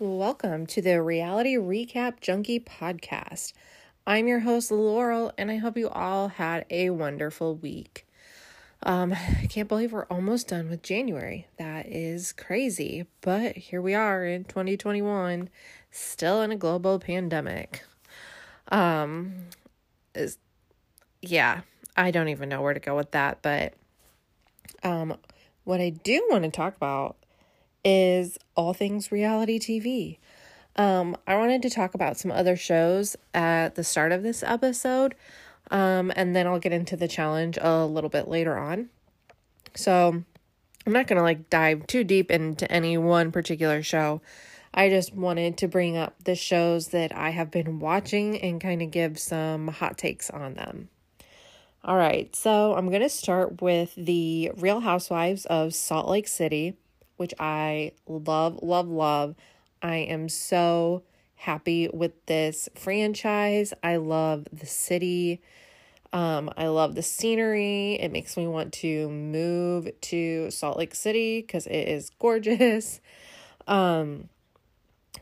Welcome to the Reality Recap Junkie podcast. I'm your host, Laurel, and I hope you all had a wonderful week. Um, I can't believe we're almost done with January. That is crazy, but here we are in 2021, still in a global pandemic. Um, is yeah, I don't even know where to go with that, but um, what I do want to talk about is all things reality TV. Um, I wanted to talk about some other shows at the start of this episode, um, and then I'll get into the challenge a little bit later on. So I'm not gonna like dive too deep into any one particular show. I just wanted to bring up the shows that I have been watching and kind of give some hot takes on them. All right, so I'm going to start with the Real Housewives of Salt Lake City, which I love, love, love. I am so happy with this franchise. I love the city. Um, I love the scenery. It makes me want to move to Salt Lake City because it is gorgeous. Um,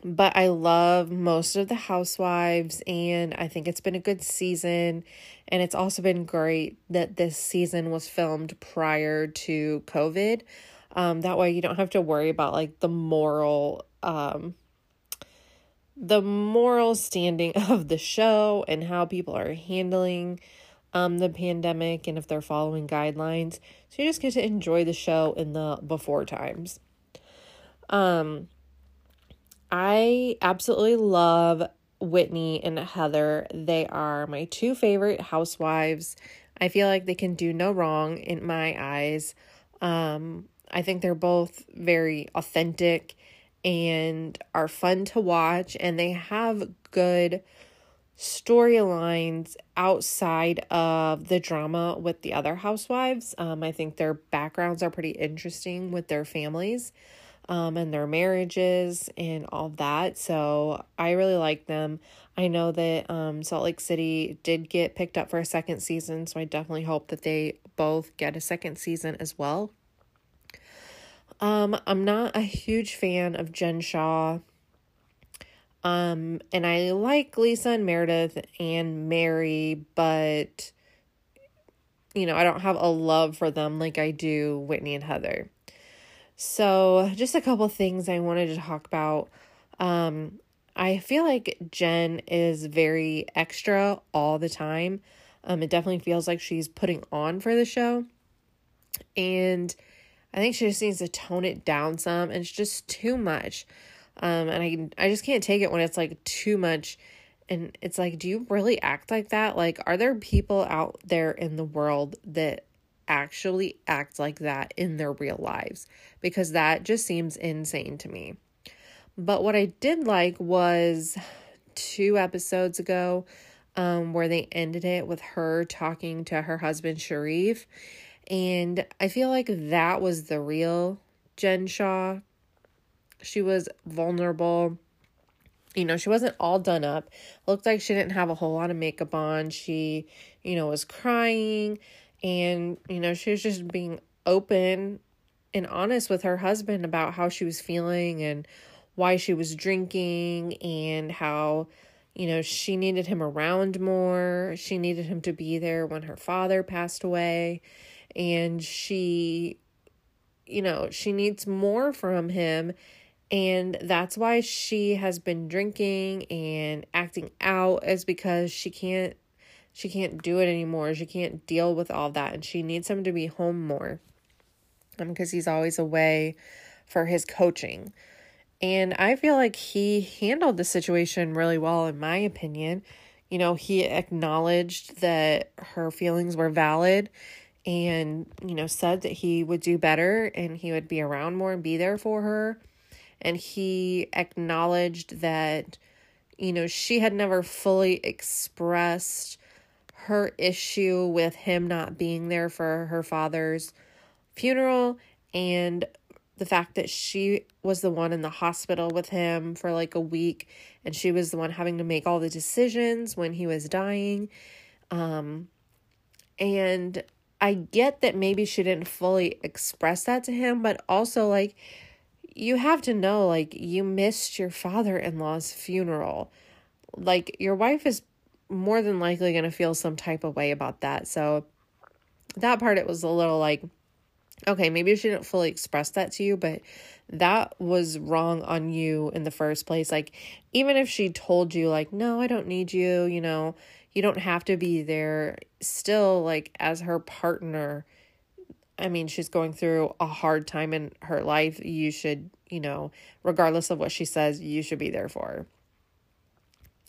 but I love most of the housewives, and I think it's been a good season. And it's also been great that this season was filmed prior to COVID. Um, that way, you don't have to worry about like the moral, um, the moral standing of the show and how people are handling um the pandemic and if they're following guidelines. So you just get to enjoy the show in the before times. Um I absolutely love Whitney and Heather. They are my two favorite housewives. I feel like they can do no wrong in my eyes. Um, I think they're both very authentic and are fun to watch, and they have good storylines outside of the drama with the other housewives. Um, I think their backgrounds are pretty interesting with their families um, and their marriages and all that. So I really like them. I know that um, Salt Lake City did get picked up for a second season, so I definitely hope that they both get a second season as well. Um, I'm not a huge fan of Jen Shah. Um, and I like Lisa and Meredith and Mary, but you know, I don't have a love for them like I do Whitney and Heather. So, just a couple things I wanted to talk about. Um, I feel like Jen is very extra all the time. Um, it definitely feels like she's putting on for the show. And I think she just needs to tone it down some. And it's just too much. Um, and I, I just can't take it when it's like too much. And it's like, do you really act like that? Like, are there people out there in the world that actually act like that in their real lives because that just seems insane to me. But what I did like was two episodes ago um, where they ended it with her talking to her husband, Sharrieff. And I feel like that was the real Jen Shah. She was vulnerable. You know, she wasn't all done up. Looked like she didn't have a whole lot of makeup on. She, you know, was crying and, you know, she was just being open and honest with her husband about how she was feeling and why she was drinking and how, you know, she needed him around more. She needed him to be there when her father passed away. And she, you know, she needs more from him. And that's why she has been drinking and acting out, is because she can't she can't do it anymore. She can't deal with all that and she needs him to be home more. Um because he's always away for his coaching. And I feel like he handled the situation really well in my opinion. You know, he acknowledged that her feelings were valid and, you know, said that he would do better and he would be around more and be there for her. And he acknowledged that, you know, she had never fully expressed her issue with him not being there for her father's funeral and the fact that she was the one in the hospital with him for like a week and she was the one having to make all the decisions when he was dying um and I get that maybe she didn't fully express that to him, but also like you have to know like you missed your father-in-law's funeral. Like your wife is more than likely going to feel some type of way about that. So that part it was a little like okay, maybe she didn't fully express that to you, but that was wrong on you in the first place. Like, even if she told you, like, no, I don't need you, you know, you don't have to be there, still, like, as her partner, I mean, she's going through a hard time in her life. You should, you know, regardless of what she says, you should be there for her.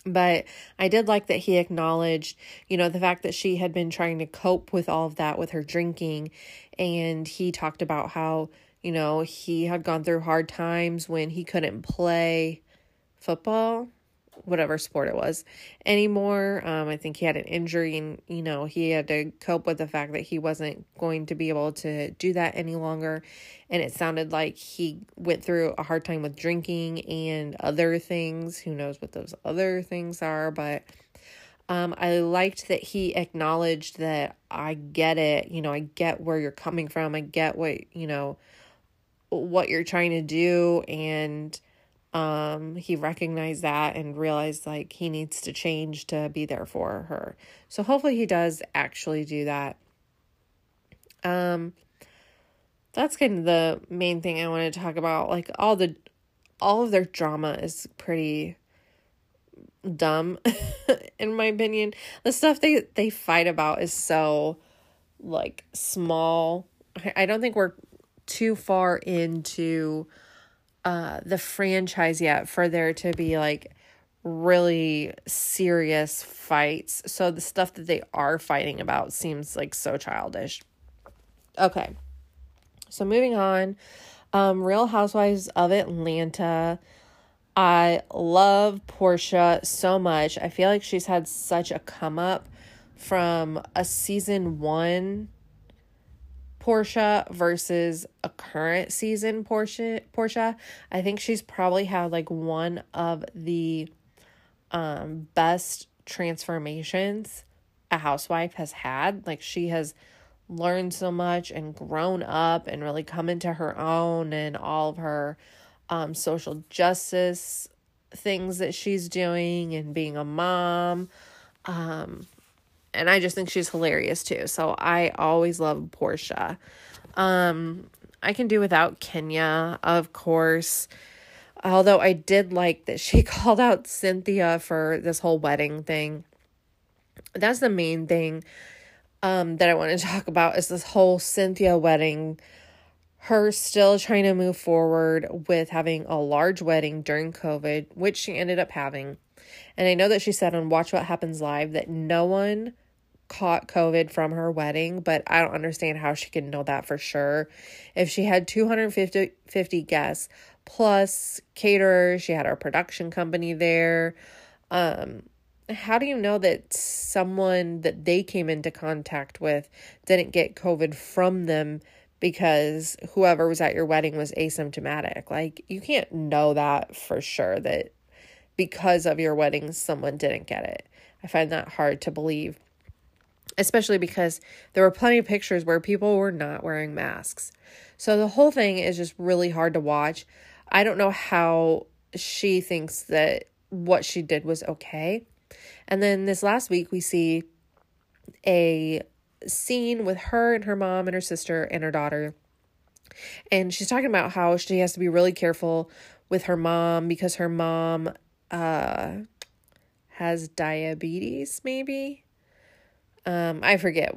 But I did like that he acknowledged, you know, the fact that she had been trying to cope with all of that with her drinking. And he talked about how, you know, he had gone through hard times when he couldn't play football whatever sport it was anymore. Um, I think he had an injury and, you know, he had to cope with the fact that he wasn't going to be able to do that any longer. And it sounded like he went through a hard time with drinking and other things. Who knows what those other things are, but. Um, I liked that he acknowledged that I get it. You know, I get where you're coming from. I get what, you know, what you're trying to do. And um he recognized that and realized like he needs to change to be there for her. So hopefully he does actually do that. Um that's kind of the main thing i wanted to talk about. Like all the all of their drama is pretty dumb in my opinion. The stuff they they fight about is so like small. I don't think we're too far into uh the franchise yet for there to be like really serious fights. So the stuff that they are fighting about seems like so childish. Okay. So moving on, um Real Housewives of Atlanta. I love Porsha so much. I feel like she's had such a come up from a season 1 Porsha versus a current season Porsha Porsha. I think she's probably had like one of the um best transformations a housewife has had. Like she has learned so much and grown up and really come into her own and all of her um social justice things that she's doing and being a mom. Um and I just think she's hilarious too. So I always love Porsha. Um, I can do without Kenya, of course. Although I did like that she called out Cynthia for this whole wedding thing. That's the main thing um, that I want to talk about is this whole Cynthia wedding. Her still trying to move forward with having a large wedding during COVID, which she ended up having. And I know that she said on Watch What Happens Live that no one caught COVID from her wedding, but I don't understand how she can know that for sure. If she had 250 50 guests plus caterers, she had her production company there. Um, how do you know that someone that they came into contact with didn't get COVID from them because whoever was at your wedding was asymptomatic? Like, you can't know that for sure that because of your wedding, someone didn't get it. I find that hard to believe especially because there were plenty of pictures where people were not wearing masks. So the whole thing is just really hard to watch. I don't know how she thinks that what she did was okay. And then this last week, we see a scene with her and her mom and her sister and her daughter. And she's talking about how she has to be really careful with her mom because her mom uh has diabetes maybe um, I forget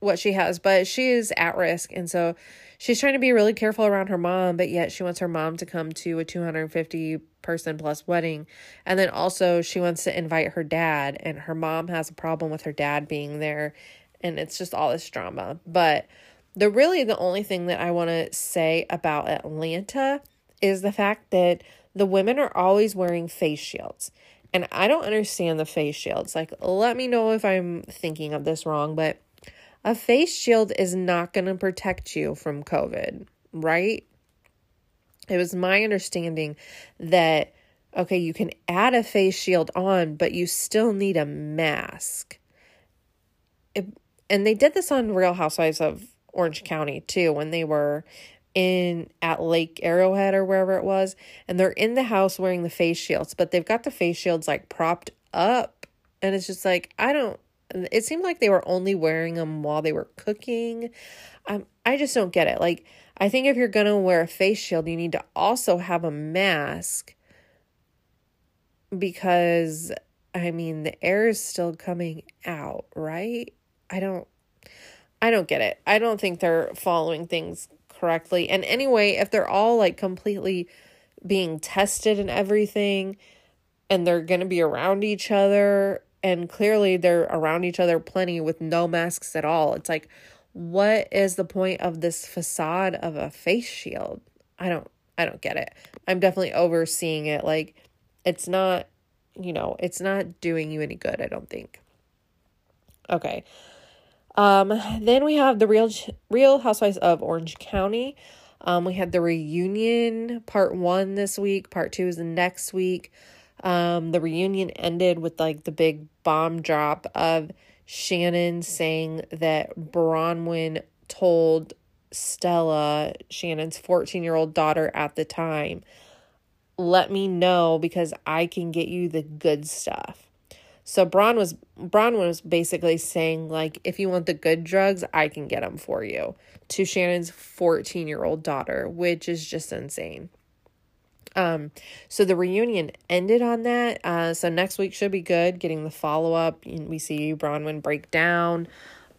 what she has, but she is at risk. And so she's trying to be really careful around her mom, but yet she wants her mom to come to a 250 person plus wedding. And then also she wants to invite her dad, and her mom has a problem with her dad being there. And it's just all this drama. But the really the only thing that I want to say about Atlanta is the fact that the women are always wearing face shields. And I don't understand the face shields. Like, let me know if I'm thinking of this wrong, but a face shield is not going to protect you from COVID, right? It was my understanding that, okay, you can add a face shield on, but you still need a mask. It, and they did this on Real Housewives of Orange County too when they were in at Lake Arrowhead or wherever it was, and they're in the house wearing the face shields, but they've got the face shields like propped up, and it's just like I don't. It seemed like they were only wearing them while they were cooking. Um, I just don't get it. Like, I think if you're gonna wear a face shield, you need to also have a mask because I mean the air is still coming out, right? I don't I don't get it. I don't think they're following things correctly. And anyway, if they're all like completely being tested and everything and they're going to be around each other and clearly they're around each other plenty with no masks at all. It's like what is the point of this facade of a face shield? I don't I don't get it. I'm definitely overseeing it like it's not, you know, it's not doing you any good, I don't think. Okay. Um, then we have the real Real Housewives of Orange County. Um, we had the reunion part one this week. Part two is the next week. Um, the reunion ended with like the big bomb drop of Shannon saying that Braunwyn told Stella, Shannon's 14 year old daughter at the time, let me know because I can get you the good stuff. So Braun was Braun was basically saying like if you want the good drugs, I can get them for you to Shannon's 14-year-old daughter, which is just insane. Um so the reunion ended on that. Uh so next week should be good getting the follow-up. We see Braunwyn break down.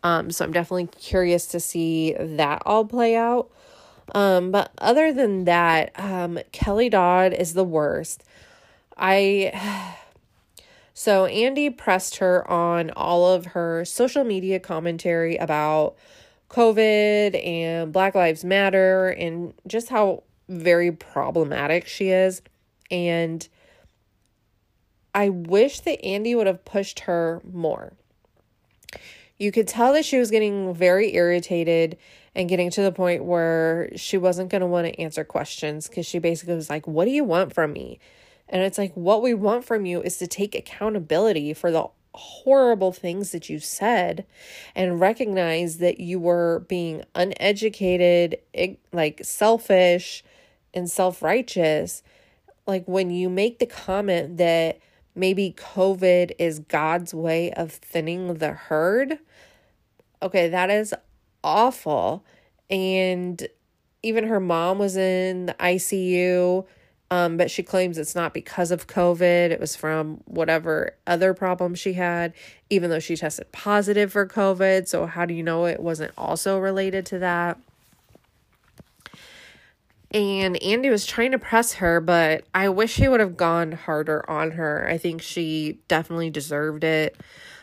Um so I'm definitely curious to see that all play out. Um but other than that, um Kelly Dodd is the worst. I so Andy pressed her on all of her social media commentary about COVID and Black Lives Matter and just how very problematic she is. And I wish that Andy would have pushed her more. You could tell that she was getting very irritated and getting to the point where she wasn't going to want to answer questions because she basically was like, What do you want from me? And it's like, what we want from you is to take accountability for the horrible things that you said and recognize that you were being uneducated, like selfish and self righteous. Like when you make the comment that maybe COVID is God's way of thinning the herd, okay, that is awful. And even her mom was in the ICU um, but she claims it's not because of COVID. It was from whatever other problem she had, even though she tested positive for COVID. So, how do you know it wasn't also related to that? And Andy was trying to press her, but I wish he would have gone harder on her. I think she definitely deserved it.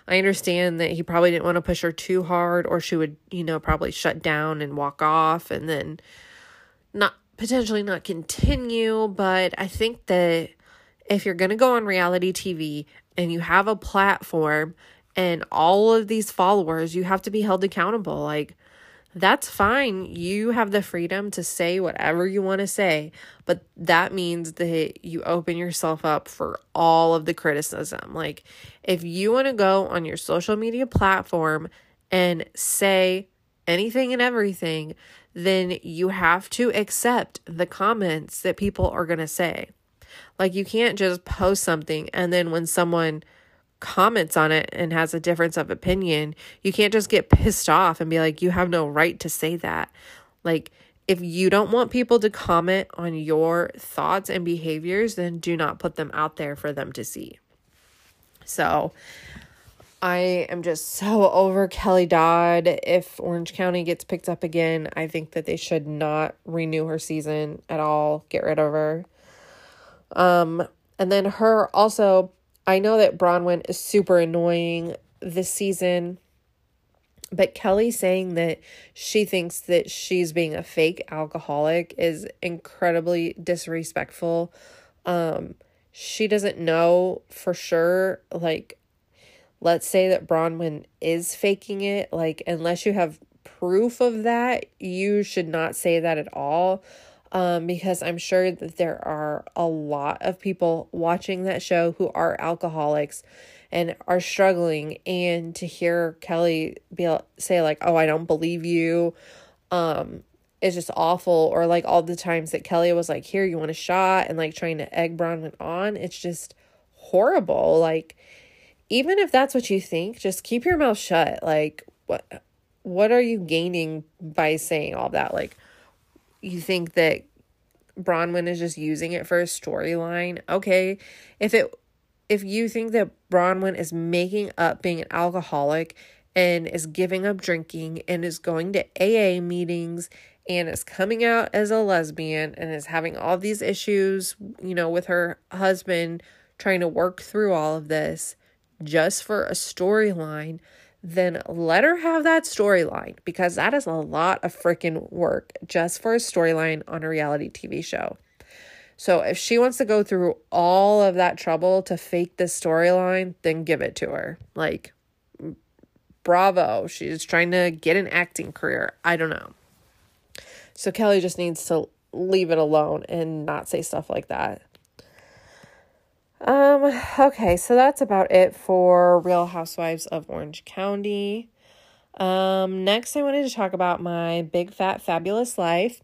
I understand that he probably didn't want to push her too hard, or she would, you know, probably shut down and walk off and then not potentially not continue, but I think that if you're going to go on reality TV and you have a platform and all of these followers, you have to be held accountable. Like, that's fine. You have the freedom to say whatever you want to say, but that means that you open yourself up for all of the criticism. Like, if you want to go on your social media platform and say anything and everything, then you have to accept the comments that people are going to say. Like, you can't just post something and then when someone comments on it and has a difference of opinion, you can't just get pissed off and be like, you have no right to say that. Like, if you don't want people to comment on your thoughts and behaviors, then do not put them out there for them to see. So, I am just so over Kelly Dodd. If Orange County gets picked up again, I think that they should not renew her season at all. Get rid of her. Um, and then her also, I know that Braunwyn is super annoying this season, but Kelly saying that she thinks that she's being a fake alcoholic is incredibly disrespectful. Um, she doesn't know for sure, like, let's say that Braunwyn is faking it, like, unless you have proof of that, you should not say that at all. Um, because I'm sure that there are a lot of people watching that show who are alcoholics and are struggling and to hear Kelly be say like, "Oh, I don't believe you." Um is just awful or like all the times that Kelly was like, "Here, you want a shot?" and like trying to egg Braunwyn on. It's just horrible. Like even if that's what you think, just keep your mouth shut. Like what what are you gaining by saying all that? Like you think that Braunwyn is just using it for a storyline. Okay. If it if you think that Braunwyn is making up being an alcoholic and is giving up drinking and is going to AA meetings and is coming out as a lesbian and is having all these issues, you know, with her husband trying to work through all of this just for a storyline, then let her have that storyline because that is a lot of freaking work just for a storyline on a reality TV show. So if she wants to go through all of that trouble to fake this storyline, then give it to her. Like, bravo. She's trying to get an acting career. I don't know. So Kelly just needs to leave it alone and not say stuff like that. Um, okay, so that's about it for Real Housewives of Orange County. Um, next I wanted to talk about my big fat fabulous life.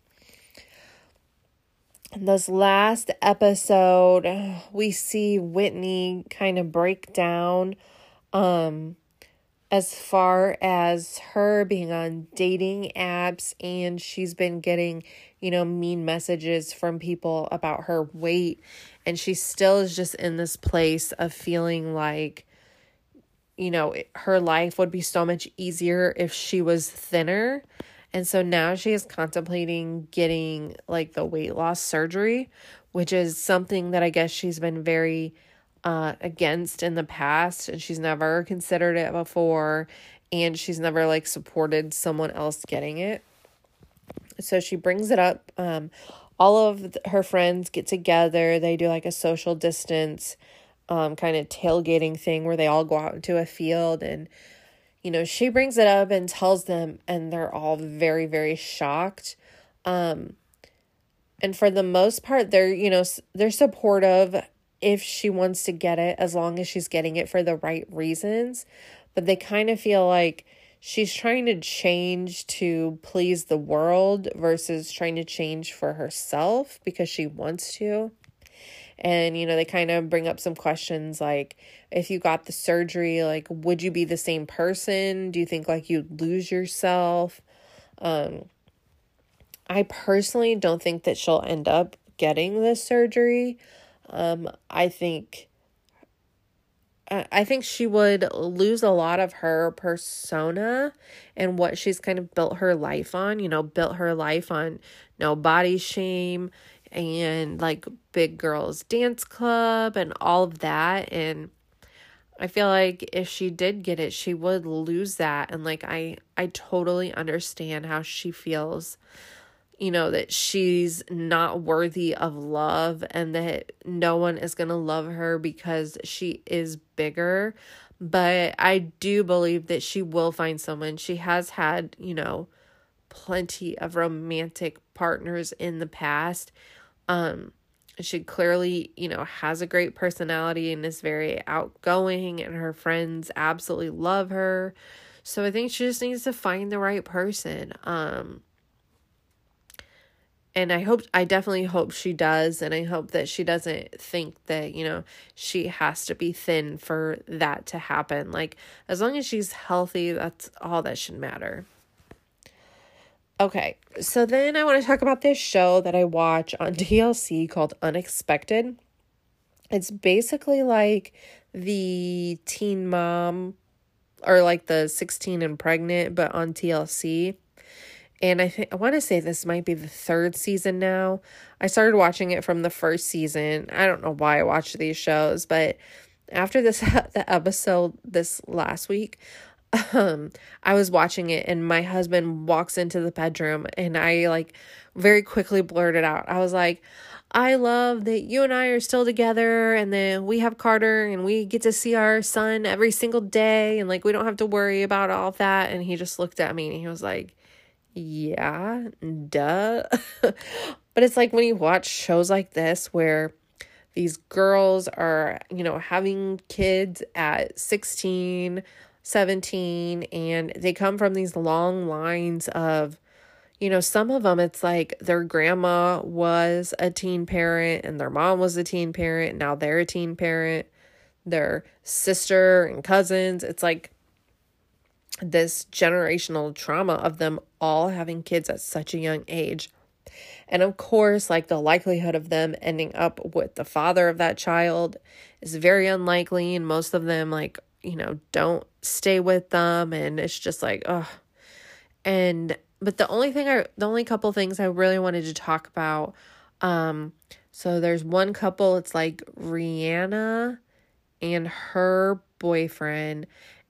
In this last episode, we see Whitney kind of break down um as far as her being on dating apps and she's been getting, you know, mean messages from people about her weight and she still is just in this place of feeling like you know, her life would be so much easier if she was thinner. And so now she is contemplating getting like the weight loss surgery, which is something that I guess she's been very uh, against in the past and she's never considered it before and she's never like supported someone else getting it. So she brings it up. Um, all of her friends get together, they do like a social distance um, kind of tailgating thing where they all go out into a field and you know she brings it up and tells them and they're all very very shocked um and for the most part they're you know they're supportive if she wants to get it as long as she's getting it for the right reasons. But they kind of feel like she's trying to change to please the world versus trying to change for herself because she wants to. And, you know, they kind of bring up some questions like if you got the surgery, like, would you be the same person? Do you think like you'd lose yourself? Um, I personally don't think that she'll end up getting this surgery. Um, I think Uh, I think she would lose a lot of her persona and what she's kind of built her life on, you know, built her life on no body shame and like big girls dance club and all of that. And I feel like if she did get it, she would lose that. And like I I totally understand how she feels you know, that she's not worthy of love and that no one is going to love her because she is bigger. But I do believe that she will find someone. She has had, you know, plenty of romantic partners in the past. Um, she clearly, you know, has a great personality and is very outgoing, and her friends absolutely love her. So I think she just needs to find the right person. Um, and I hope I definitely hope she does and I hope that she doesn't think that, you know, she has to be thin for that to happen. Like as long as she's healthy, that's all that should matter. Okay. So then I want to talk about this show that I watch on TLC called Unexpected. It's basically like the teen mom or like the 16 and pregnant but on TLC and I think I want to say this might be the third season now. I started watching it from the first season. I don't know why I watched these shows, but after this the episode this last week, um I was watching it and my husband walks into the bedroom and I like very quickly blurted out. I was like, I love that you and I are still together and then we have Carter and we get to see our son every single day and like we don't have to worry about all that. And he just looked at me and he was like, yeah, duh. but it's like when you watch shows like this where these girls are, you know, having kids at 16, 17, and they come from these long lines of, you know, some of them it's like their grandma was a teen parent and their mom was a teen parent. Now they're a teen parent, their sister and cousins. It's like this generational trauma of them all having kids at such a young age. And of course, like the likelihood of them ending up with the father of that child is very unlikely. And most of them, like, you know, don't stay with them. And it's just like, oh. And, but the only thing I, the only couple things I really wanted to talk about, um, so there's one couple, it's like Rihanna and her boyfriend.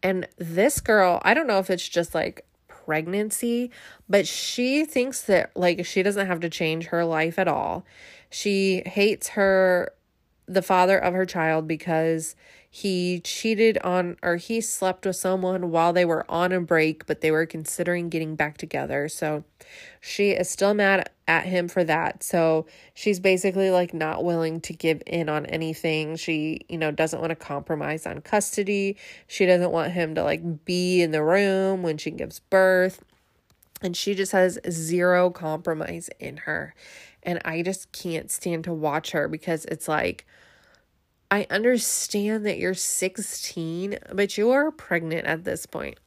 And this girl, I don't know if it's just like pregnancy, but she thinks that like she doesn't have to change her life at all. She hates her the father of her child because he cheated on or he slept with someone while they were on a break, but they were considering getting back together. So she is still mad at him for that. So she's basically like not willing to give in on anything. She, you know, doesn't want to compromise on custody. She doesn't want him to like be in the room when she gives birth. And she just has zero compromise in her. And I just can't stand to watch her because it's like, I understand that you're 16, but you are pregnant at this point.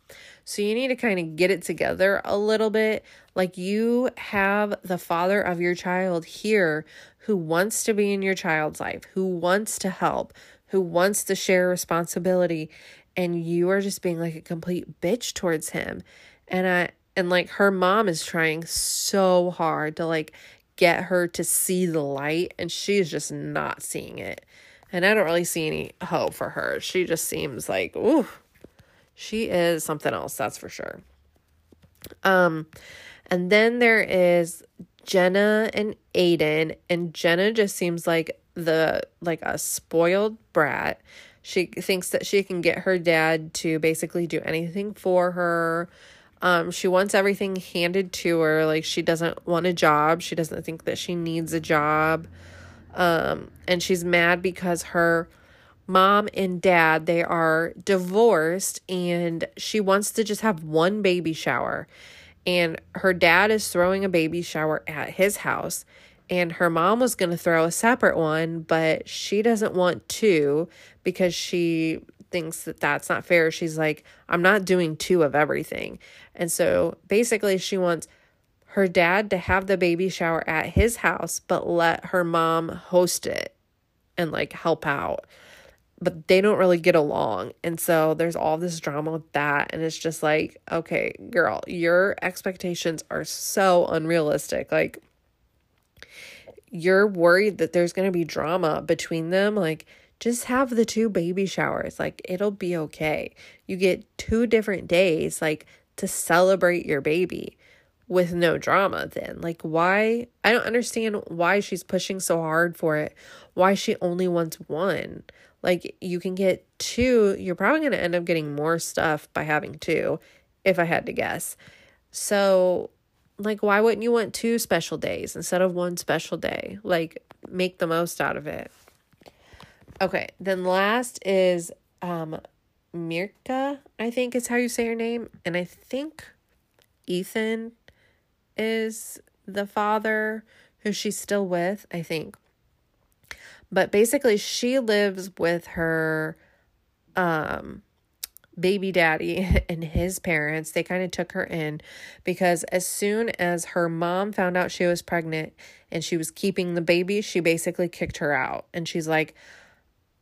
So you need to kind of get it together a little bit. Like you have the father of your child here who wants to be in your child's life, who wants to help, who wants to share responsibility, and you are just being like a complete bitch towards him. And I and like her mom is trying so hard to like get her to see the light and she's just not seeing it. And I don't really see any hope for her. She just seems like, ooh, she is something else, that's for sure. Um, and then there is Jenna and Aiden, and Jenna just seems like the like a spoiled brat. She thinks that she can get her dad to basically do anything for her. Um, she wants everything handed to her. Like she doesn't want a job. She doesn't think that she needs a job. Um, and she's mad because her mom and dad they are divorced and she wants to just have one baby shower. And her dad is throwing a baby shower at his house and her mom was going to throw a separate one but she doesn't want to because she thinks that that's not fair. She's like i'm not doing two of everything. And so basically she wants her dad to have the baby shower at his house, but let her mom host it and like help out. But they don't really get along. And so there's all this drama with that. And it's just like, okay, girl, your expectations are so unrealistic. Like, you're worried that there's going to be drama between them. Like, just have the two baby showers. Like, it'll be okay. You get two different days, like, to celebrate your baby with no drama then. Like, why? I don't understand why she's pushing so hard for it. Why she only wants one. Like, you can get two. You're probably going to end up getting more stuff by having two, if I had to guess. So, like, why wouldn't you want two special days instead of one special day? Like, make the most out of it. Okay, then last is um Mirka, I think is how you say her name. And I think Ethan is the father who she's still with, I think. But basically she lives with her um baby daddy and his parents. They kind of took her in because as soon as her mom found out she was pregnant and she was keeping the baby, she basically kicked her out. And she's like,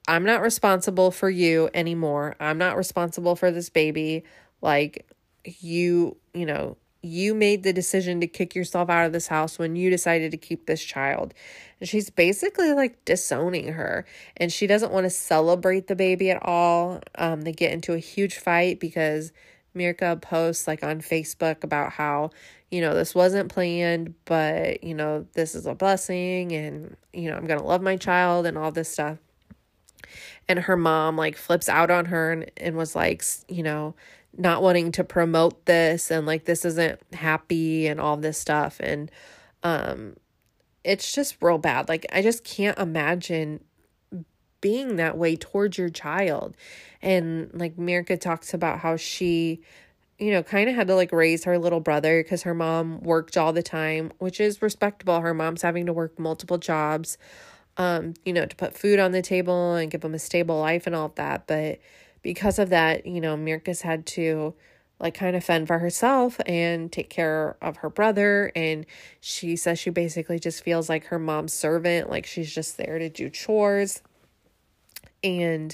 I'm not responsible for you anymore. I'm not responsible for this baby. Like, you, you know, you made the decision to kick yourself out of this house when you decided to keep this child. And she's basically like disowning her. And she doesn't want to celebrate the baby at all. Um, they get into a huge fight because Mirka posts like on Facebook about how, you know, this wasn't planned, but, you know, this is a blessing and, you know, I'm going to love my child and all this stuff. And her mom like flips out on her and, and was like, you know, not wanting to promote this and like this isn't happy and all this stuff and um it's just real bad like i just can't imagine being that way towards your child. And like Mirka talks about how she, you know, kind of had to like raise her little brother because her mom worked all the time, which is respectable. Her mom's having to work multiple jobs, um, you know, to put food on the table and give them a stable life and all that. But because of that, you know, Mirka's had to like kind of fend for herself and take care of her brother. And she says she basically just feels like her mom's servant like she's just there to do chores. And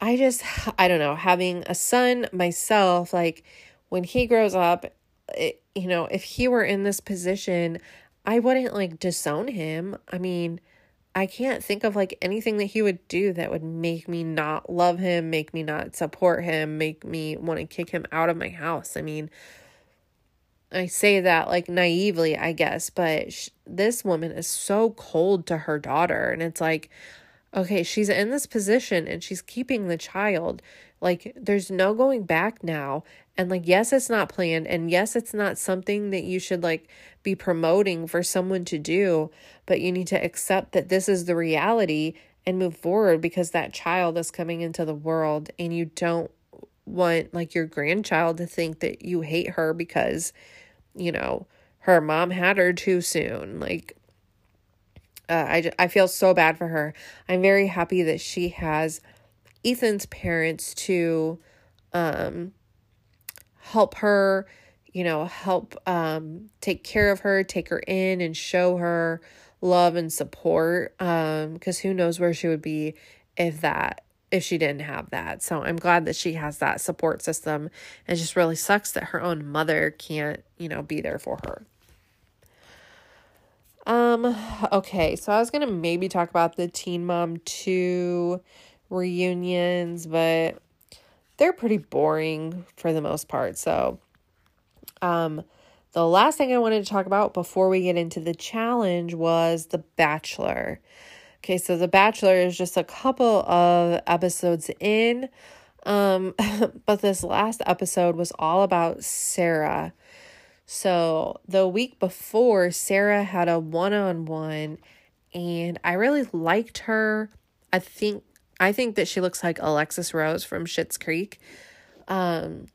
I just I don't know having a son myself like when he grows up it, you know if he were in this position I wouldn't like disown him. I mean I can't think of like anything that he would do that would make me not love him, make me not support him, make me want to kick him out of my house. I mean, I say that like naively, I guess, but sh- this woman is so cold to her daughter. And it's like, okay, she's in this position and she's keeping the child. Like, there's no going back now. And like, yes, it's not planned. And yes, it's not something that you should like be promoting for someone to do. But you need to accept that this is the reality and move forward because that child is coming into the world and you don't want like your grandchild to think that you hate her because, you know, her mom had her too soon. Like, uh, I, I feel so bad for her. I'm very happy that she has Ethan's parents to um, help her, you know, help um, take care of her, take her in, and show her love and support. Because um, who knows where she would be if that if she didn't have that. So I'm glad that she has that support system. It just really sucks that her own mother can't, you know, be there for her. Um, okay, so I was gonna maybe talk about the Teen Mom 2 reunions, but they're pretty boring for the most part. So, um, the last thing I wanted to talk about before we get into the challenge was The Bachelor. Okay, so The Bachelor is just a couple of episodes in. Um, but this last episode was all about Sarah. So the week before, Sarah had a one on one, and I really liked her. I think I think that she looks like Alexis Rose from Schitt's Creek. Um,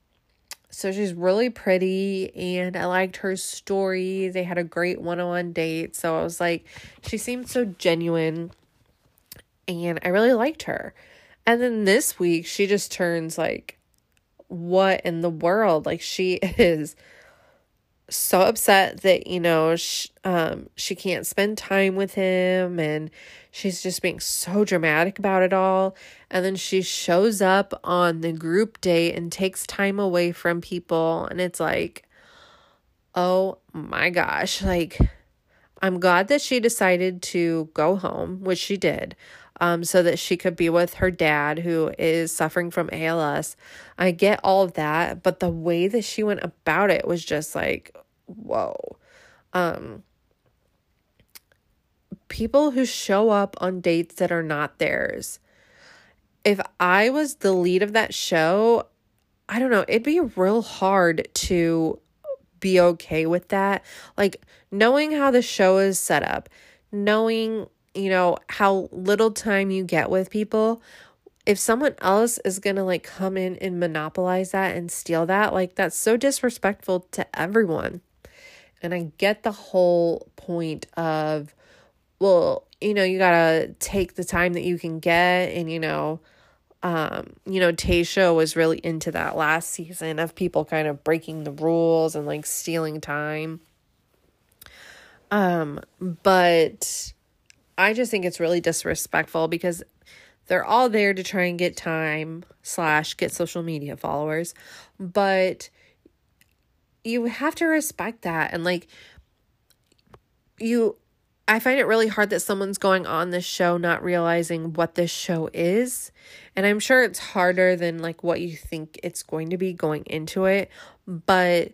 so she's really pretty, and I liked her story. They had a great one on one date. So I was like, she seemed so genuine, and I really liked her. And then this week, she just turns like, what in the world? Like, she is so upset that you know she, um she can't spend time with him and she's just being so dramatic about it all. And then she shows up on the group date and takes time away from people. And it's like oh my gosh like I'm glad that she decided to go home which she did um, so that she could be with her dad who is suffering from ALS. I get all of that, but the way that she went about it was just like, whoa. Um, people who show up on dates that are not theirs. If I was the lead of that show, I don't know, it'd be real hard to be okay with that. Like knowing how the show is set up, knowing you know, how little time you get with people. If someone else is going to like come in and monopolize that and steal that, like that's so disrespectful to everyone. And I get the whole point of, well, you know, you got to take the time that you can get and, you know, um, you know, Tayshia was really into that last season of people kind of breaking the rules and like stealing time. Um, but I just think it's really disrespectful because they're all there to try and get time slash get social media followers but you have to respect that and like you I find it really hard that someone's going on this show not realizing what this show is. And I'm sure it's harder than like what you think it's going to be going into it, but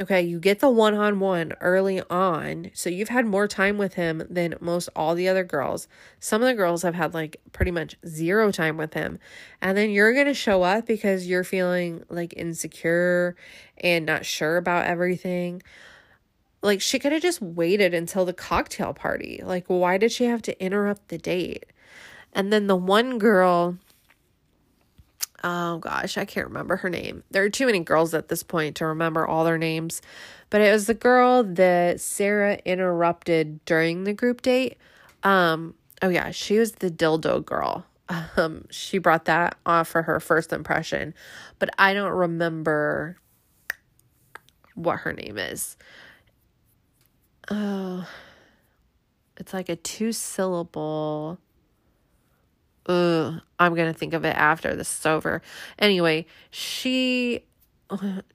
Okay, you get the one on one early on. So you've had more time with him than most all the other girls. Some of the girls have had like pretty much zero time with him. And then you're going to show up because you're feeling like insecure and not sure about everything. like she could have just waited until the cocktail party. Like why did she have to interrupt the date? And then the one girl oh gosh, I can't remember her name. There are too many girls at this point to remember all their names. But it was the girl that Sarah interrupted during the group date. Um, oh yeah, she was the dildo girl. Um, she brought that off for her first impression, but I don't remember what her name is. Oh, it's like a two syllable. Ugh, I'm gonna think of it after this is over. Anyway, she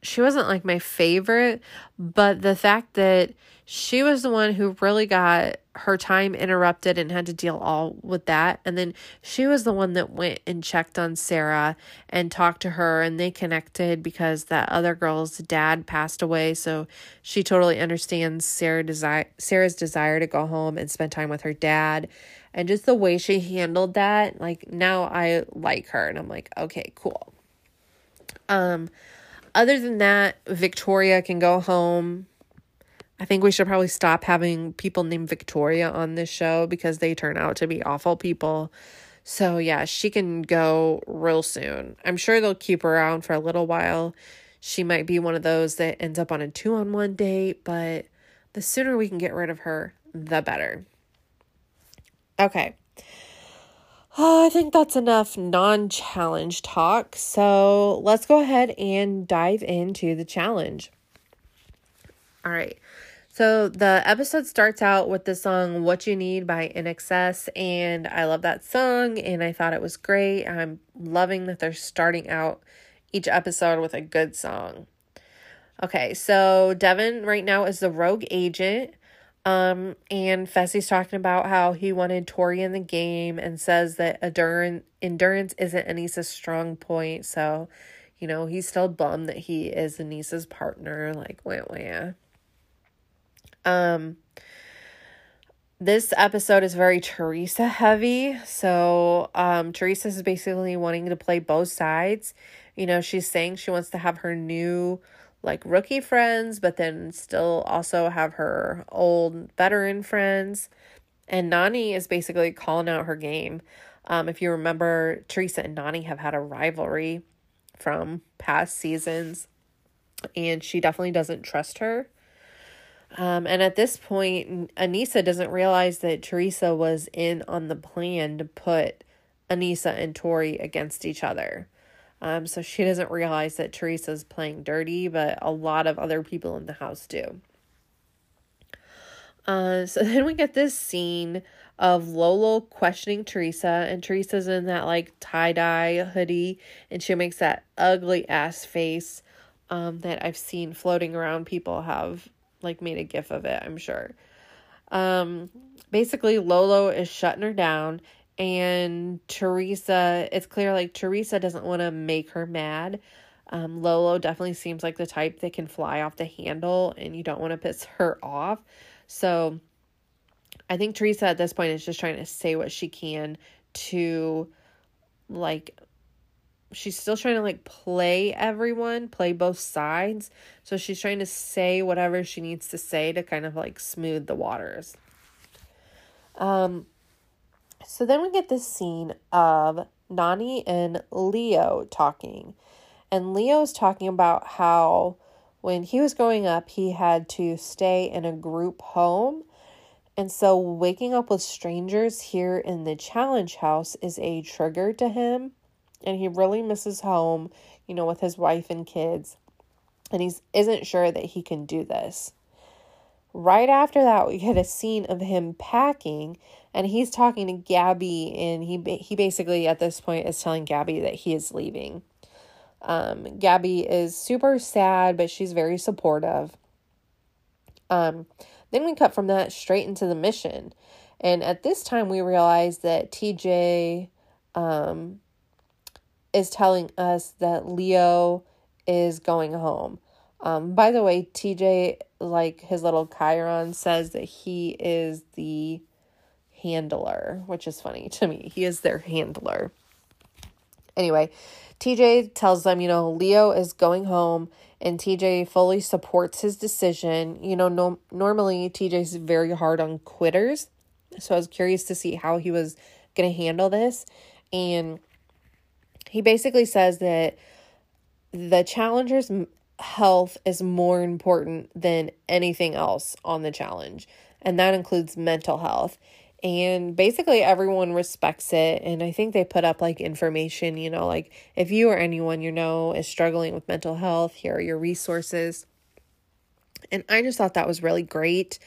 she wasn't like my favorite, but the fact that she was the one who really got her time interrupted and had to deal all with that. And then she was the one that went and checked on Sarah and talked to her and they connected because that other girl's dad passed away. So she totally understands Sarah desire Sarah's desire to go home and spend time with her dad. And just the way she handled that, like now I like her and I'm like, okay, cool. Um other than that, Victoria can go home. I think we should probably stop having people named Victoria on this show because they turn out to be awful people. So, yeah, she can go real soon. I'm sure they'll keep her around for a little while. She might be one of those that ends up on a two on one date, but the sooner we can get rid of her, the better. Okay. Oh, I think that's enough non challenge talk. So let's go ahead and dive into the challenge. All right. So the episode starts out with the song What You Need by INXS, and I love that song and I thought it was great. I'm loving that they're starting out each episode with a good song. Okay, so Devin right now is the rogue agent. Um, and Fessy's talking about how he wanted Tori in the game and says that endurance isn't Aneesa's strong point. So, you know, he's still bummed that he is Aneesa's partner. Like, wah wah. Um, this episode is very Teresa heavy. So, um, Teresa is basically wanting to play both sides. You know, she's saying she wants to have her new like rookie friends, but then still also have her old veteran friends. And Nany is basically calling out her game. Um, if you remember, Teresa and Nany have had a rivalry from past seasons, and she definitely doesn't trust her. Um, and at this point, Aneesa doesn't realize that Teresa was in on the plan to put Aneesa and Tori against each other. Um, so she doesn't realize that Teresa's playing dirty, but a lot of other people in the house do. Uh, so then we get this scene of Lolo questioning Teresa, and Teresa's in that like tie dye hoodie, and she makes that ugly ass face um, that I've seen floating around. People have like made a gif of it, I'm sure. Um, basically, Lolo is shutting her down, and Teresa, it's clear like Teresa doesn't want to make her mad. Um, Lolo definitely seems like the type that can fly off the handle and you don't want to piss her off. So I think Teresa at this point is just trying to say what she can to like she's still trying to like play everyone, play both sides. So she's trying to say whatever she needs to say to kind of like smooth the waters. Um so then we get this scene of Nany and Leo talking. And Leo's talking about how when he was growing up, he had to stay in a group home. And so waking up with strangers here in the challenge house is a trigger to him. And he really misses home, you know, with his wife and kids. And he isn't sure that he can do this. Right after that, we get a scene of him packing and he's talking to Gabby and he he basically at this point is telling Gabby that he is leaving. Um, Gabby is super sad, but she's very supportive. Um, then we cut from that straight into the mission. And at this time, we realize that TJ um, is telling us that Leo is going home. Um, by the way, TJ, like his little chyron, says that he is the handler, which is funny to me. He is their handler. Anyway, TJ tells them, you know, Leo is going home and TJ fully supports his decision. You know, no, normally TJ's very hard on quitters. So I was curious to see how he was going to handle this. And he basically says that the challenger's health is more important than anything else on the challenge, and that includes mental health. And basically, everyone respects it. And I think they put up like information, you know, like if you or anyone you know is struggling with mental health, here are your resources. And I just thought that was really great.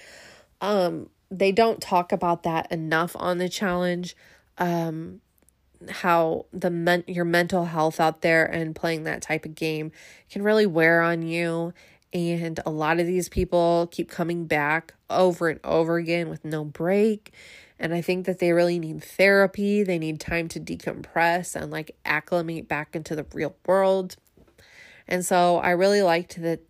Um, they don't talk about that enough on the challenge. Um, how the men- your mental health out there and playing that type of game can really wear on you. And a lot of these people keep coming back over and over again with no break. And i think that they really need therapy. They need time to decompress and like acclimate back into the real world. And so i really liked that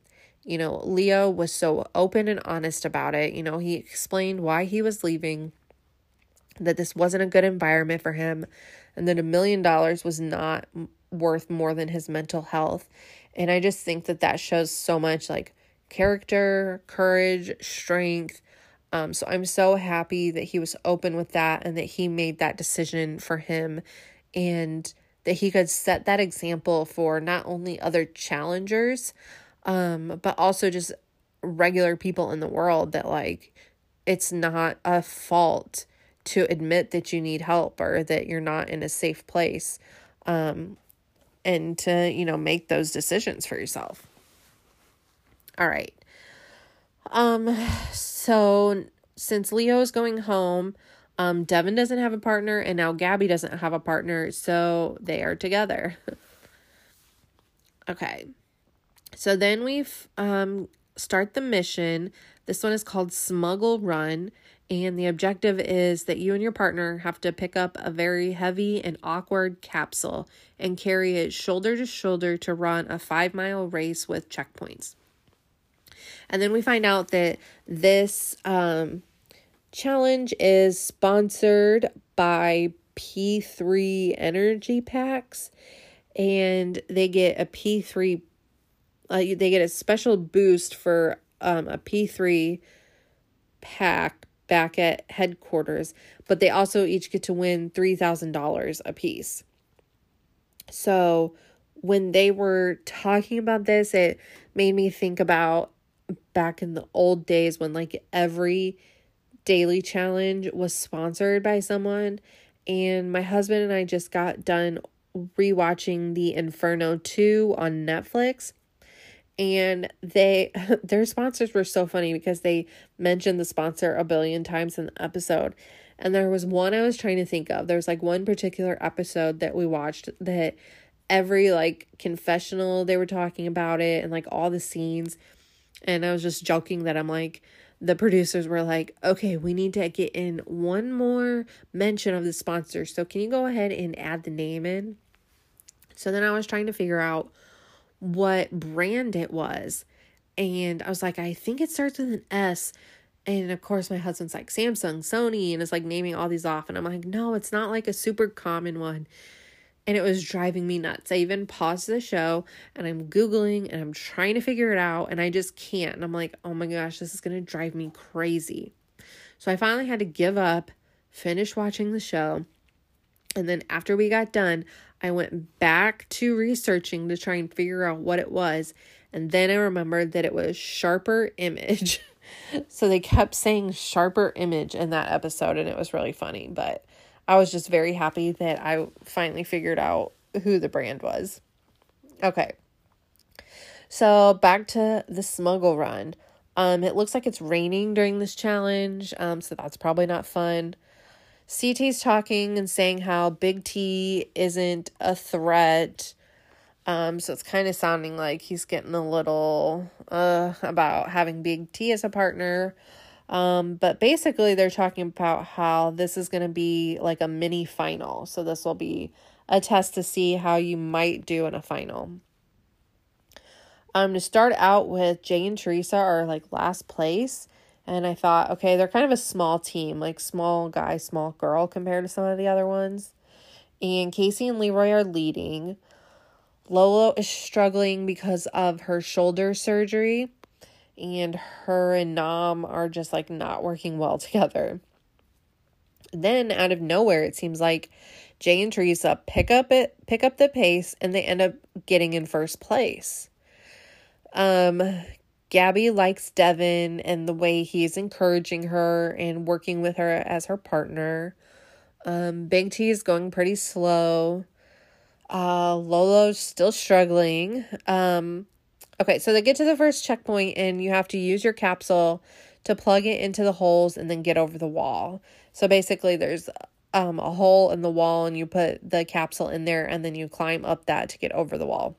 you know leo was so open and honest about it. You know he explained why he was leaving that this wasn't a good environment for him and that a million dollars was not worth more than his mental health. And I just think that that shows so much like character, courage, strength. Um, so I'm so happy that he was open with that and that he made that decision for him and that he could set that example for not only other challengers, um, but also just regular people in the world that like it's not a fault to admit that you need help or that you're not in a safe place um, and to, you know, make those decisions for yourself. All right. Um, so since Leo is going home, um, Devin doesn't have a partner, and now Gabby doesn't have a partner, so they are together. okay. So then we um start the mission. This one is called Smuggle Run, and the objective is that you and your partner have to pick up a very heavy and awkward capsule and carry it shoulder to shoulder to run a five mile race with checkpoints. And then we find out that this um, challenge is sponsored by P3 Energy Packs, and they get a P3, uh, they get a special boost for um, a P3 pack back at headquarters, but they also each get to win $3,000 a piece. So when they were talking about this, it made me think about back in the old days when like every daily challenge was sponsored by someone. And my husband and I just got done rewatching the Inferno 2 on Netflix and they their sponsors were so funny because they mentioned the sponsor a billion times in the episode. And there was one i was trying to think of. There's like one particular episode that we watched that every like confessional they were talking about it and like all the scenes. And i was just joking that i'm like the producers were like okay we need to get in one more mention of the sponsor. So can you go ahead and add the name in? So then i was trying to figure out what brand it was. And I was like, I think it starts with an S. And of course, my husband's like Samsung, Sony, and it's like naming all these off. And I'm like, no, it's not like a super common one. And it was driving me nuts. I even paused the show and I'm Googling and I'm trying to figure it out. And I just can't. And I'm like, oh my gosh, this is going to drive me crazy. So I finally had to give up, finish watching the show. And then after we got done, I went back to researching to try and figure out what it was. And then I remembered that it was Sharper Image. so they kept saying Sharper Image in that episode, and it was really funny. But I was just very happy that I finally figured out who the brand was. Okay. So back to the smuggle run. Um, it looks like it's raining during this challenge, um, so that's probably not fun. CT's talking and saying how Big T isn't a threat. Um, so it's kind of sounding like he's getting a little uh about having Big T as a partner. Um, but basically they're talking about how this is gonna be like a mini final. So this will be a test to see how you might do in a final. Um, to start out with, Jay and Teresa are like last place. And I thought, okay, they're kind of a small team, like small guy, small girl compared to some of the other ones. and Kaycee and Leroy are leading. Lolo is struggling because of her shoulder surgery, and her and Nam are just like not working well together. Then out of nowhere, it seems like Jay and Teresa pick up it pick up the pace and they end up getting in first place. Um Gabby likes Devin and the way he's encouraging her and working with her as her partner. Um, Big T is going pretty slow. Uh, Lolo's still struggling. Um, okay, so they get to the first checkpoint and you have to use your capsule to plug it into the holes and then get over the wall. So basically, there's um, a hole in the wall and you put the capsule in there and then you climb up that to get over the wall.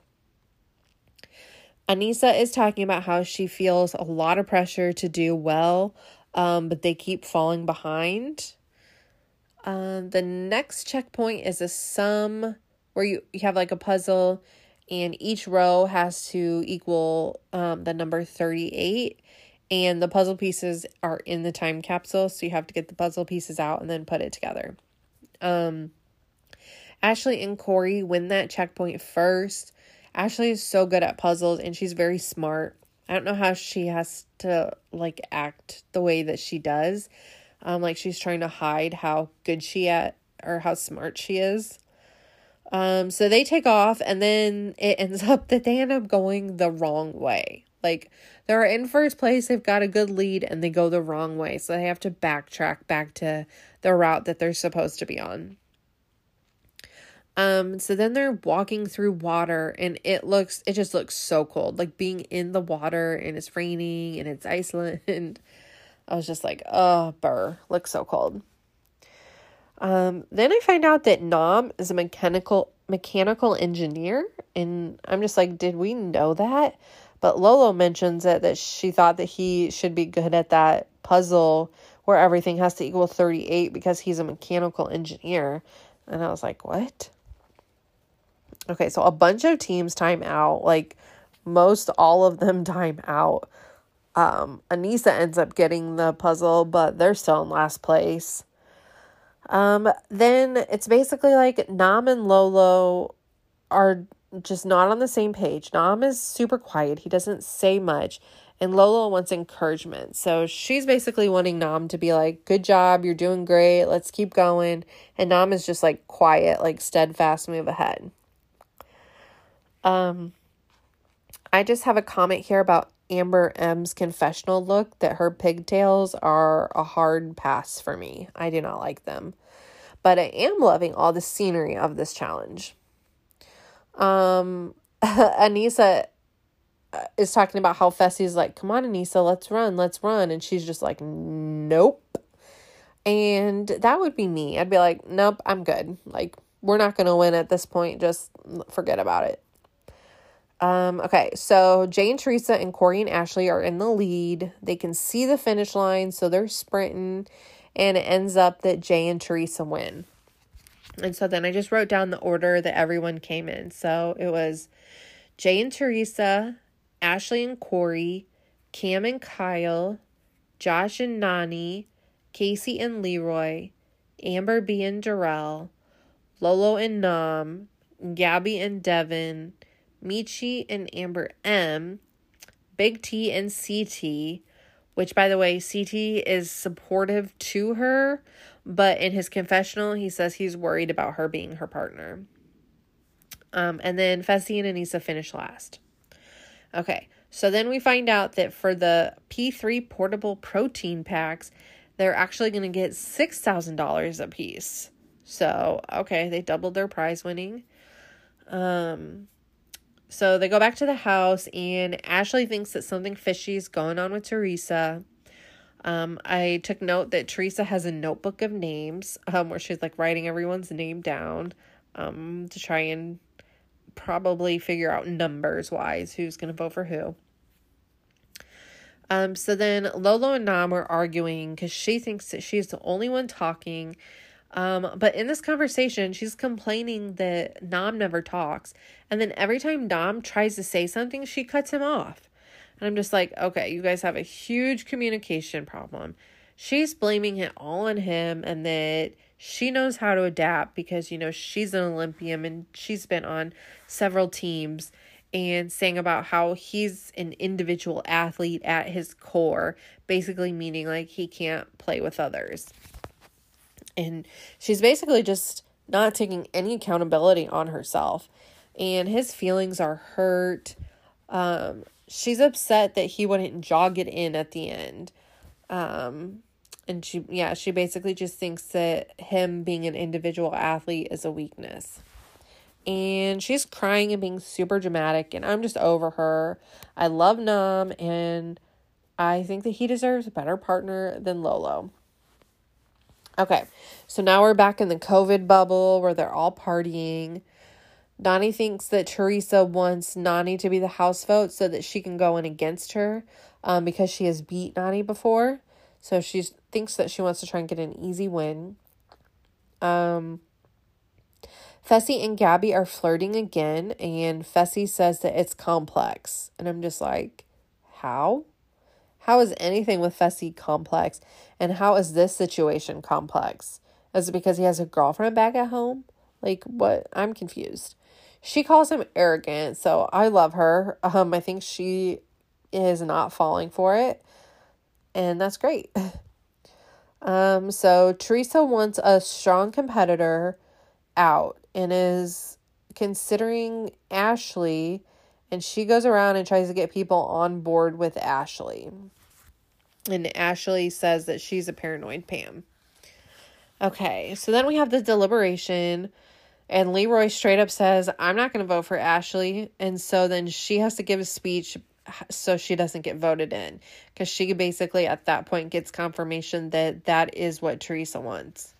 Aneesa is talking about how she feels a lot of pressure to do well, um, but they keep falling behind. Um, the next checkpoint is a sum where you, you have like a puzzle and each row has to equal um, the number 38 and the puzzle pieces are in the time capsule so you have to get the puzzle pieces out and then put it together um ashley and corey win that checkpoint first ashley is so good at puzzles and she's very smart i don't know how she has to like act the way that she does um like she's trying to hide how good she at or how smart she is um so they take off and then it ends up that they end up going the wrong way like they're in first place, they've got a good lead, and they go the wrong way. So they have to backtrack back to the route that they're supposed to be on. Um, so then they're walking through water and it looks it just looks so cold. Like being in the water and it's raining and it's Iceland and I was just like, oh burr, looks so cold. Um, then I find out that Nam is a mechanical mechanical engineer, and I'm just like, did we know that? But Lolo mentions it that she thought that he should be good at that puzzle where everything has to equal 38 because he's a mechanical engineer. And I was like, what? Okay, so a bunch of teams time out. Like most all of them time out. Um, Aneesa ends up getting the puzzle, but they're still in last place. Um, then it's basically like Nam and Lolo are just not on the same page. Nam is super quiet. He doesn't say much. And Lolo wants encouragement. So she's basically wanting Nam to be like, good job, you're doing great, let's keep going. And Nam is just like quiet, like steadfast, move ahead. Um, I just have a comment here about Amber M's confessional look that her pigtails are a hard pass for me. I do not like them. But I am loving all the scenery of this challenge. Um, Aneesa uh, is talking about how Fessy's like, come on, Aneesa, let's run, let's run. And she's just like, nope. And that would be me. I'd be like, nope, I'm good. Like, we're not going to win at this point. Just forget about it. Um, okay, so Jay and Teresa and Corey and Ashley are in the lead. They can see the finish line, so they're sprinting, and it ends up that Jay and Teresa win. And so then I just wrote down the order that everyone came in. So it was Jay and Teresa, Ashley and Corey, Kam and Kyle, Josh and Nany, Kaycee and Leroy, Amber B and Darrell, Lolo and Nam, Gabby and Devin, Michi and Amber M, Big T and CT, which by the way, CT is supportive to her, but in his confessional, he says he's worried about her being her partner. Um, and then Fessy and Aneesa finish last. Okay, so then we find out that for the P3 portable protein packs, they're actually going to get $6,000 a piece. So, okay, they doubled their prize winning. Um, so they go back to the house, and Ashley thinks that something fishy is going on with Teresa. Um, I took note that Teresa has a notebook of names um, where she's like writing everyone's name down um, to try and probably figure out numbers wise who's going to vote for who. Um, so then Lolo and Nam are arguing because she thinks that she's the only one talking. Um, but in this conversation, she's complaining that Nam never talks. And then every time Nam tries to say something, she cuts him off. And I'm just like, okay, you guys have a huge communication problem. She's blaming it all on him and that she knows how to adapt because, you know, she's an Olympian and she's been on several teams and saying about how he's an individual athlete at his core, basically meaning like he can't play with others. And she's basically just not taking any accountability on herself. And his feelings are hurt. Um, she's upset that he wouldn't jog it in at the end. Um, and she, yeah, she basically just thinks that him being an individual athlete is a weakness. And she's crying and being super dramatic, and I'm just over her. I love Nam, and I think that he deserves a better partner than Lolo. Okay, so now we're back in the COVID bubble where they're all partying. Nany thinks that Teresa wants Nany to be the house vote so that she can go in against her um, because she has beat Nany before. So she thinks that she wants to try and get an easy win. Um, Fessy and Gabby are flirting again, and Fessy says that it's complex. And I'm just like, how? How is anything with Fessy complex? And how is this situation complex? Is it because he has a girlfriend back at home? Like, what? I'm confused. She calls him arrogant, so I love her. Um, I think she is not falling for it, and that's great. Um, so Teresa wants a strong competitor out and is considering Ashley, and she goes around and tries to get people on board with Ashley. And Ashley says that she's a paranoid Pam. Okay, so then we have the deliberation. And Leroy straight up says, I'm not going to vote for Ashley. And so then she has to give a speech so she doesn't get voted in. Because she basically at that point gets confirmation that that is what Teresa wants.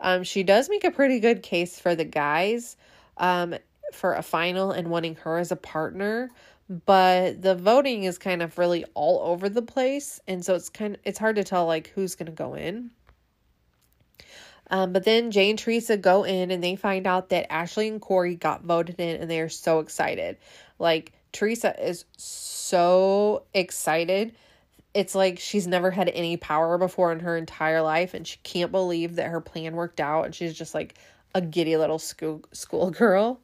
Um, she does make a pretty good case for the guys um, for a final and wanting her as a partner. But the voting is kind of really all over the place. And so it's kind of, it's hard to tell like who's going to go in. Um, but then Jay and Teresa go in and they find out that Ashley and corey got voted in and they are so excited. Like, Teresa is so excited. It's like she's never had any power before in her entire life and she can't believe that her plan worked out and she's just like a giddy little school school girl.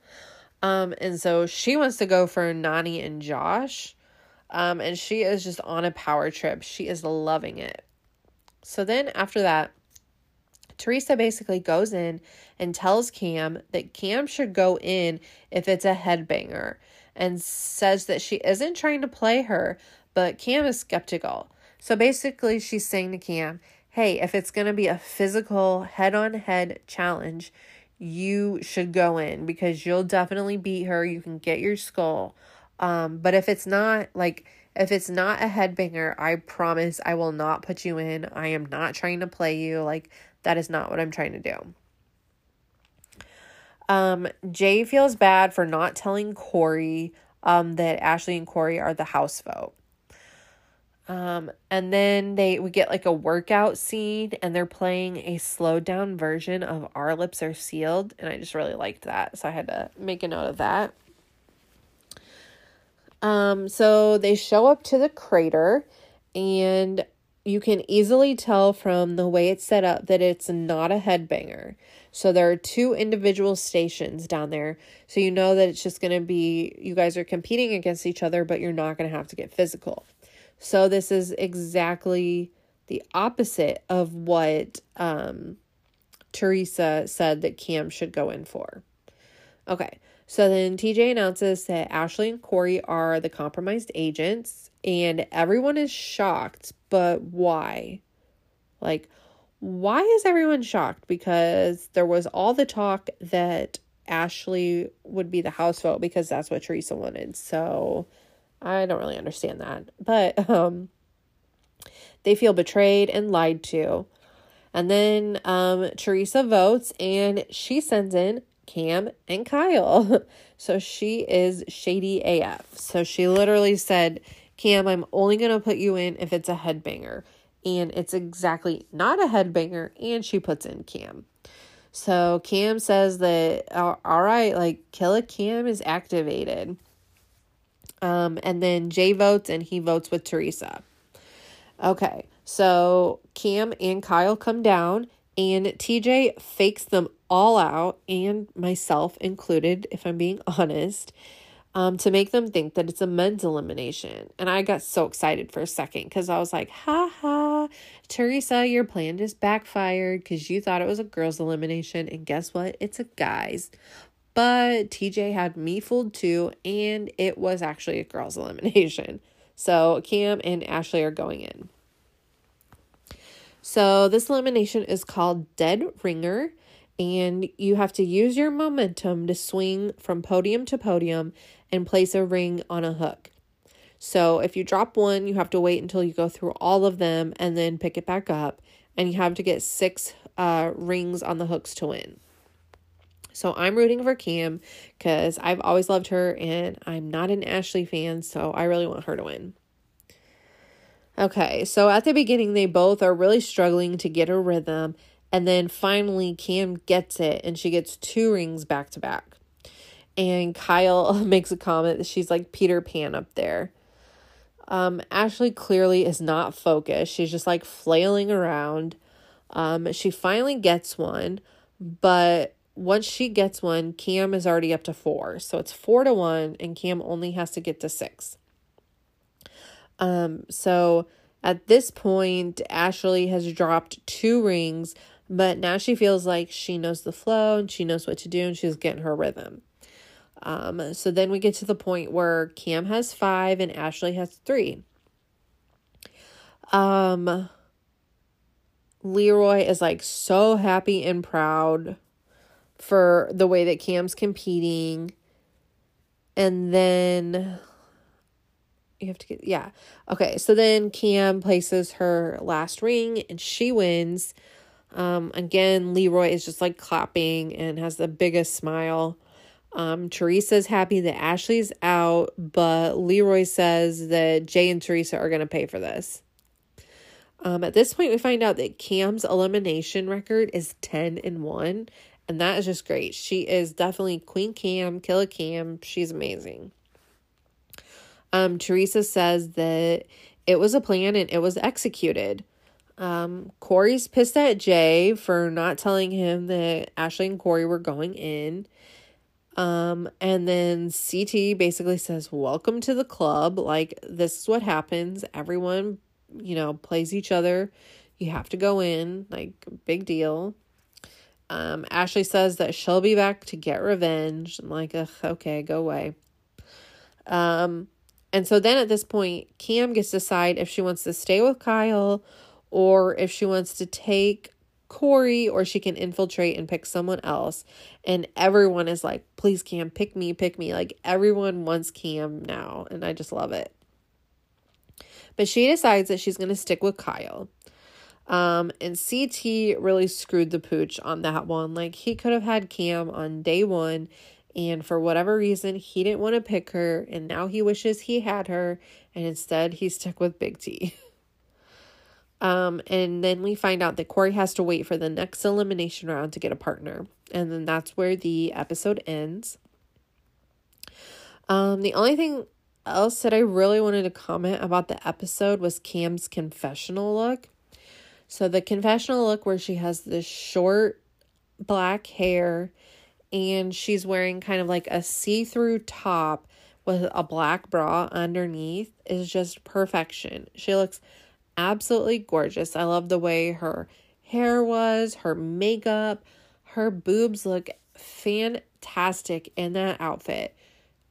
Um, and so she wants to go for Nany and Josh. Um, and she is just on a power trip. She is loving it. So then after that, Teresa basically goes in and tells Kam that Kam should go in if it's a headbanger and says that she isn't trying to play her, but Kam is skeptical. So basically, she's saying to Kam, hey, if it's going to be a physical head on head challenge, you should go in because you'll definitely beat her. You can get your skull. Um, but if it's not like, if it's not a headbanger, I promise I will not put you in. I am not trying to play you. Like, that is not what I'm trying to do. Um, Jay feels bad for not telling Corey um, that Ashley and Corey are the house vote. Um, and then they we get like a workout scene and they're playing a slowed down version of Our Lips Are Sealed. And I just really liked that. So I had to make a note of that. Um, so they show up to the crater and you can easily tell from the way it's set up that it's not a headbanger. So there are two individual stations down there. So you know that it's just going to be you guys are competing against each other, but you're not going to have to get physical. So this is exactly the opposite of what um, Teresa said that Kam should go in for. Okay, so then TJ announces that Ashley and Corey are the compromised agents, and everyone is shocked, but why? Like, why is everyone shocked? Because there was all the talk that Ashley would be the house vote because that's what Teresa wanted. So I don't really understand that. But um they feel betrayed and lied to. And then um Teresa votes and she sends in Kam and Kyle. so she is shady AF. So she literally said, Kam, I'm only going to put you in if it's a headbanger and it's exactly not a headbanger, and she puts in Kam. So Kam says that all right, like Kill Kam is activated. Um, and then Jay votes and he votes with Teresa. Okay, so Kam and Kyle come down And TJ fakes them all out, and myself included, if I'm being honest, um, to make them think that it's a men's elimination. And I got so excited for a second because I was like, ha ha, Teresa, your plan just backfired because you thought it was a girls' elimination. And guess what? It's a guy's. But TJ had me fooled too, and it was actually a girls' elimination. So Kam and Ashley are going in. So this elimination is called Dead Ringer, and you have to use your momentum to swing from podium to podium and place a ring on a hook. So if you drop one, you have to wait until you go through all of them and then pick it back up, and you have to get six uh, rings on the hooks to win. So I'm rooting for Kam because I've always loved her and I'm not an Ashley fan, so I really want her to win. Okay, so at the beginning, they both are really struggling to get a rhythm, and then finally, Kam gets it and she gets two rings back to back. And Kyle makes a comment that she's like Peter Pan up there. Um, Ashley clearly is not focused. She's just like flailing around. Um, she finally gets one, but once she gets one, Kam is already up to four. So it's four to one, and Kam only has to get to six. Um, so at this point, Ashley has dropped two rings, but now she feels like she knows the flow and she knows what to do and she's getting her rhythm. Um, so then we get to the point where Kam has five and Ashley has three. Um, Leroy is like so happy and proud for the way that Kam's competing. And then you have to get, yeah. Okay, so then Kam places her last ring and she wins. Um, again, Leroy is just like clapping and has the biggest smile. Um, Teresa's happy that Ashley's out, but Leroy says that Jay and Teresa are going to pay for this. Um, at this point, we find out that Kam's elimination record is 10 and 1, and that is just great. She is definitely Queen Kam, Killer Kam. She's amazing. Um, Teresa says that it was a plan and it was executed. Um, Corey's pissed at Jay for not telling him that Ashley and Corey were going in. Um, and then CT basically says, Welcome to the club. Like, this is what happens. Everyone, you know, plays each other. You have to go in. Like, big deal. Um, Ashley says that she'll be back to get revenge. I'm like, Ugh, okay, go away. Um, and so then at this point, Kam gets to decide if she wants to stay with Kyle or if she wants to take Corey or she can infiltrate and pick someone else. And everyone is like, please, Kam, pick me, pick me. Like everyone wants Kam now. And I just love it. But she decides that she's going to stick with Kyle. Um, and CT really screwed the pooch on that one. Like he could have had Kam on day one, and for whatever reason, he didn't want to pick her, and now he wishes he had her, and instead he stuck with Big T. um, and then we find out that Corey has to wait for the next elimination round to get a partner, and then that's where the episode ends. Um, the only thing else that I really wanted to comment about the episode was Kam's confessional look. So the confessional look where she has this short black hair and she's wearing kind of like a see-through top with a black bra underneath is just perfection. She looks absolutely gorgeous. I love the way her hair was, her makeup, her boobs look fantastic in that outfit.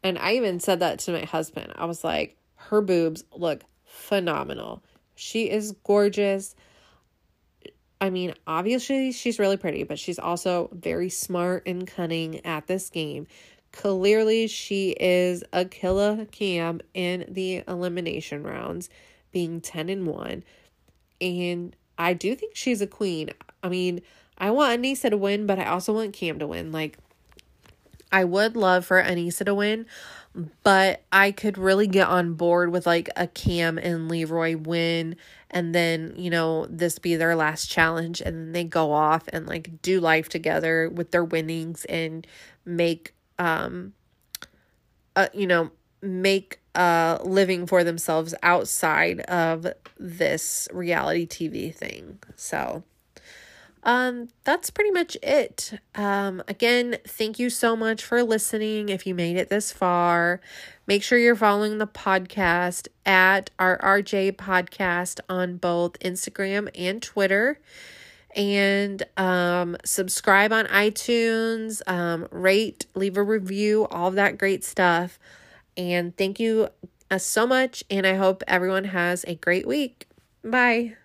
And I even said that to my husband. I was like, her boobs look phenomenal. She is gorgeous. I mean, obviously she's really pretty, but she's also very smart and cunning at this game. Clearly, she is a killer cam in the elimination rounds, being 10 and 1. And I do think she's a queen. I mean, I want Aneesa to win, but I also want Kam to win. Like, I would love for Aneesa to win, but I could really get on board with like a Kam and Leroy win and then, you know, this be their last challenge and then they go off and like do life together with their winnings and make um uh you know, make a living for themselves outside of this reality TV thing. So, um, that's pretty much it. Um, again, thank you so much for listening. If you made it this far, make sure you're following the podcast at our RJ podcast on both Instagram and Twitter. And um, subscribe on iTunes, um, rate, leave a review, all that great stuff. And thank you uh, so much. And I hope everyone has a great week. Bye.